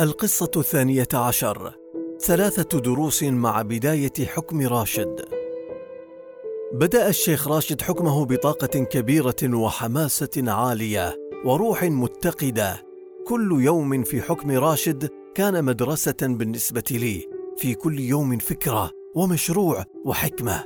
القصة الثانية عشر. ثلاثة دروس مع بداية حكم راشد. بدأ الشيخ راشد حكمه بطاقة كبيرة وحماسة عالية وروح متقدة. كل يوم في حكم راشد كان مدرسة بالنسبة لي. في كل يوم فكرة ومشروع وحكمة.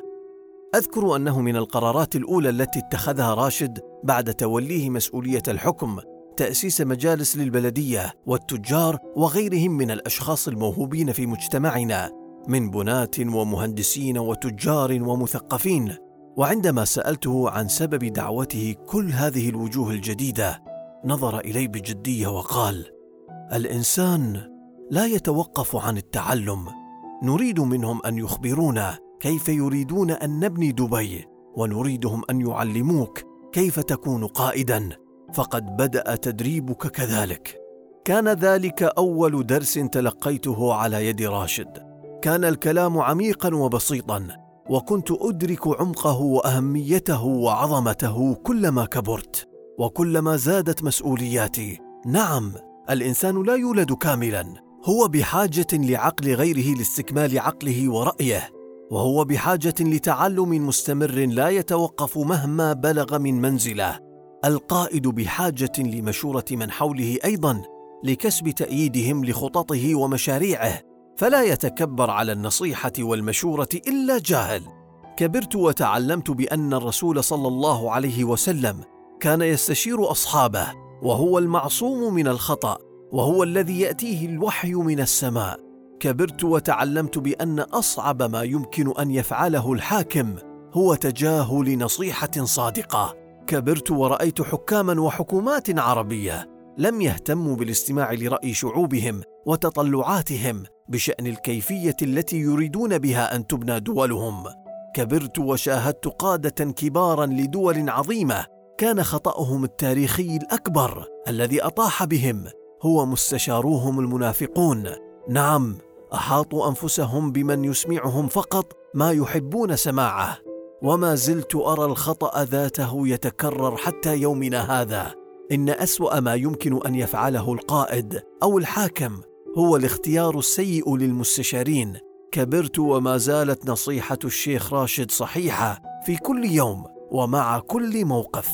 أذكر أنه من القرارات الأولى التي اتخذها راشد بعد توليه مسؤولية الحكم تأسيس مجالس للبلدية والتجار وغيرهم من الأشخاص الموهوبين في مجتمعنا من بناة ومهندسين وتجار ومثقفين. وعندما سألته عن سبب دعوته كل هذه الوجوه الجديدة نظر إلي بجدية وقال: الإنسان لا يتوقف عن التعلم، نريد منهم أن يخبرونا كيف يريدون أن نبني دبي، ونريدهم أن يعلموك كيف تكون قائداً. فقد بدأ تدريبك كذلك. كان ذلك أول درس تلقيته على يد راشد. كان الكلام عميقا وبسيطا وكنت أدرك عمقه وأهميته وعظمته كلما كبرت وكلما زادت مسؤولياتي. نعم الإنسان لا يولد كاملا. هو بحاجة لعقل غيره لاستكمال عقله ورأيه وهو بحاجة لتعلم مستمر لا يتوقف مهما بلغ من منزله. القائد بحاجة لمشورة من حوله أيضا لكسب تأييدهم لخططه ومشاريعه فلا يتكبر على النصيحة والمشورة إلا جاهل. كبرت وتعلمت بأن الرسول صلى الله عليه وسلم كان يستشير أصحابه وهو المعصوم من الخطأ وهو الذي يأتيه الوحي من السماء. كبرت وتعلمت بأن أصعب ما يمكن أن يفعله الحاكم هو تجاهل نصيحة صادقة. كبرت ورأيت حكاما وحكومات عربية لم يهتموا بالاستماع لرأي شعوبهم وتطلعاتهم بشأن الكيفية التي يريدون بها أن تبنى دولهم. كبرت وشاهدت قادة كبارا لدول عظيمة كان خطأهم التاريخي الأكبر الذي أطاح بهم هو مستشاروهم المنافقون. نعم، أحاطوا أنفسهم بمن يسمعهم فقط ما يحبون سماعه وما زلت أرى الخطأ ذاته يتكرر حتى يومنا هذا. إن أسوأ ما يمكن أن يفعله القائد أو الحاكم هو الاختيار السيء للمستشارين. كبرت وما زالت نصيحة الشيخ راشد صحيحة في كل يوم ومع كل موقف.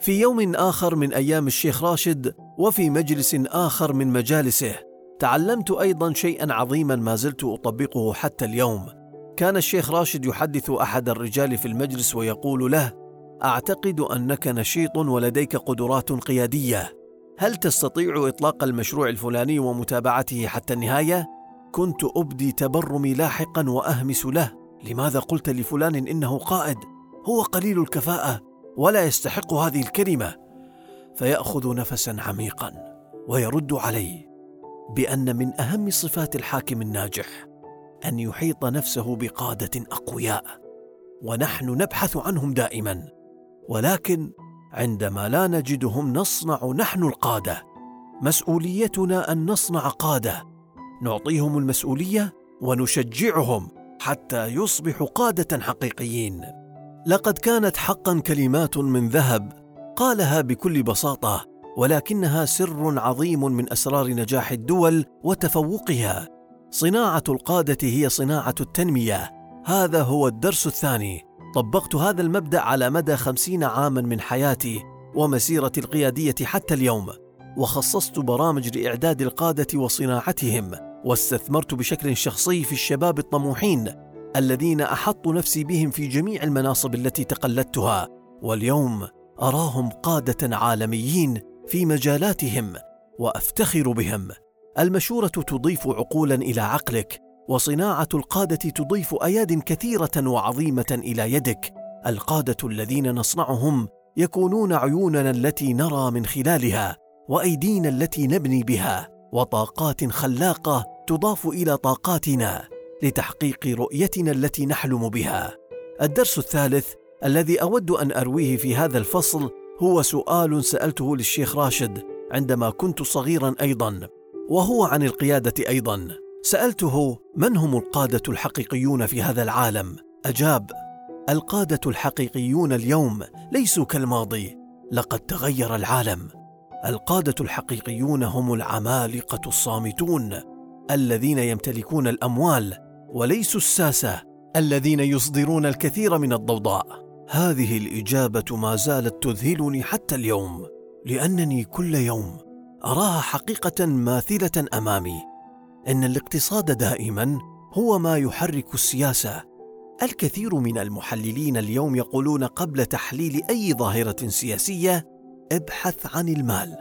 في يوم آخر من أيام الشيخ راشد وفي مجلس آخر من مجالسه تعلمت أيضا شيئا عظيما ما زلت أطبقه حتى اليوم. كان الشيخ راشد يحدث أحد الرجال في المجلس ويقول له أعتقد أنك نشيط ولديك قدرات قيادية. هل تستطيع إطلاق المشروع الفلاني ومتابعته حتى النهاية؟ كنت أبدي تبرمي لاحقا وأهمس له. لماذا قلت لفلان إنه قائد؟ هو قليل الكفاءة ولا يستحق هذه الكلمة. فيأخذ نفسا عميقا ويرد علي بأن من أهم صفات الحاكم الناجح أن يحيط نفسه بقادة أقوياء ونحن نبحث عنهم دائما ولكن عندما لا نجدهم نصنع نحن القادة. مسؤوليتنا أن نصنع قادة. نعطيهم المسؤولية ونشجعهم حتى يصبحوا قادة حقيقيين. لقد كانت حقا كلمات من ذهب قالها بكل بساطة ولكنها سر عظيم من أسرار نجاح الدول وتفوقها. صناعة القادة هي صناعة التنمية. هذا هو الدرس الثاني. طبقت هذا المبدأ على مدى خمسين عاما من حياتي ومسيرة القيادية حتى اليوم. وخصصت برامج لإعداد القادة وصناعتهم. واستثمرت بشكل شخصي في الشباب الطموحين الذين أحط نفسي بهم في جميع المناصب التي تقلدتها. واليوم أراهم قادة عالميين في مجالاتهم وأفتخر بهم. المشورة تضيف عقولا إلى عقلك وصناعة القادة تضيف اياد كثيرة وعظيمة إلى يدك. القادة الذين نصنعهم يكونون عيوننا التي نرى من خلالها وأيدينا التي نبني بها وطاقات خلاقة تضاف إلى طاقاتنا لتحقيق رؤيتنا التي نحلم بها. الدرس الثالث الذي أود أن أرويه في هذا الفصل هو سؤال سألته للشيخ راشد عندما كنت صغيرا أيضا. وهو عن القيادة أيضا. سألته من هم القادة الحقيقيون في هذا العالم؟ أجاب القادة الحقيقيون اليوم ليسوا كالماضي لقد تغير العالم. القادة الحقيقيون هم العمالقة الصامتون الذين يمتلكون الأموال وليسوا الساسة الذين يصدرون الكثير من الضوضاء. هذه الإجابة ما زالت تذهلني حتى اليوم لأنني كل يوم أراها حقيقة ماثلة أمامي. إن الاقتصاد دائما هو ما يحرك السياسة. الكثير من المحللين اليوم يقولون قبل تحليل أي ظاهرة سياسية ابحث عن المال.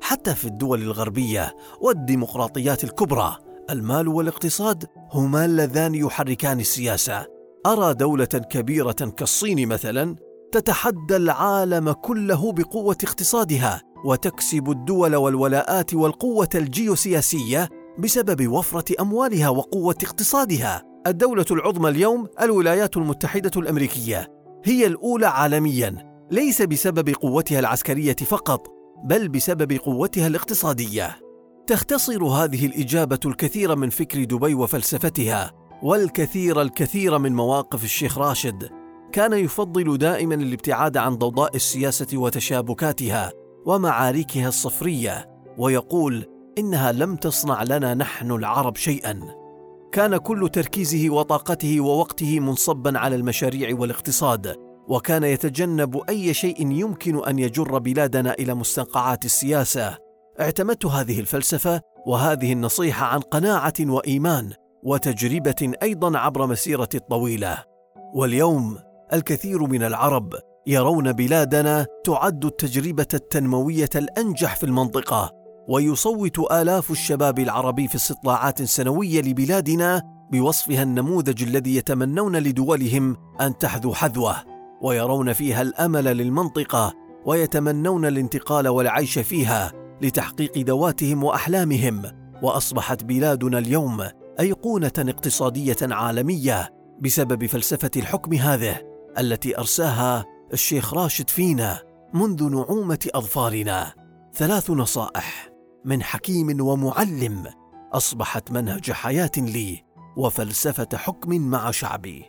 حتى في الدول الغربية والديمقراطيات الكبرى المال والاقتصاد هما اللذان يحركان السياسة. أرى دولة كبيرة كالصين مثلا تتحدى العالم كله بقوة اقتصادها. وتكسب الدول والولاءات والقوة الجيوسياسية بسبب وفرة أموالها وقوة اقتصادها. الدولة العظمى اليوم الولايات المتحدة الأمريكية هي الأولى عالميا ليس بسبب قوتها العسكرية فقط بل بسبب قوتها الاقتصادية. تختصر هذه الإجابة الكثير من فكر دبي وفلسفتها والكثير الكثير من مواقف الشيخ راشد. كان يفضل دائما الابتعاد عن ضوضاء السياسة وتشابكاتها ومعاركها الصفرية ويقول إنها لم تصنع لنا نحن العرب شيئا. كان كل تركيزه وطاقته ووقته منصبا على المشاريع والاقتصاد وكان يتجنب أي شيء يمكن أن يجر بلادنا إلى مستنقعات السياسة. اعتمدت هذه الفلسفة وهذه النصيحة عن قناعة وإيمان وتجربة أيضا عبر مسيرتي الطويلة. واليوم الكثير من العرب يرون بلادنا تعد التجربة التنموية الأنجح في المنطقة ويصوت آلاف الشباب العربي في استطلاعات سنوية لبلادنا بوصفها النموذج الذي يتمنون لدولهم أن تحذو حذوه ويرون فيها الأمل للمنطقة ويتمنون الانتقال والعيش فيها لتحقيق ذواتهم وأحلامهم وأصبحت بلادنا اليوم أيقونة اقتصادية عالمية بسبب فلسفة الحكم هذه التي أرساها الشيخ راشد فينا منذ نعومة أظفارنا. ثلاث نصائح من حكيم ومعلم أصبحت منهج حياة لي وفلسفة حكم مع شعبي.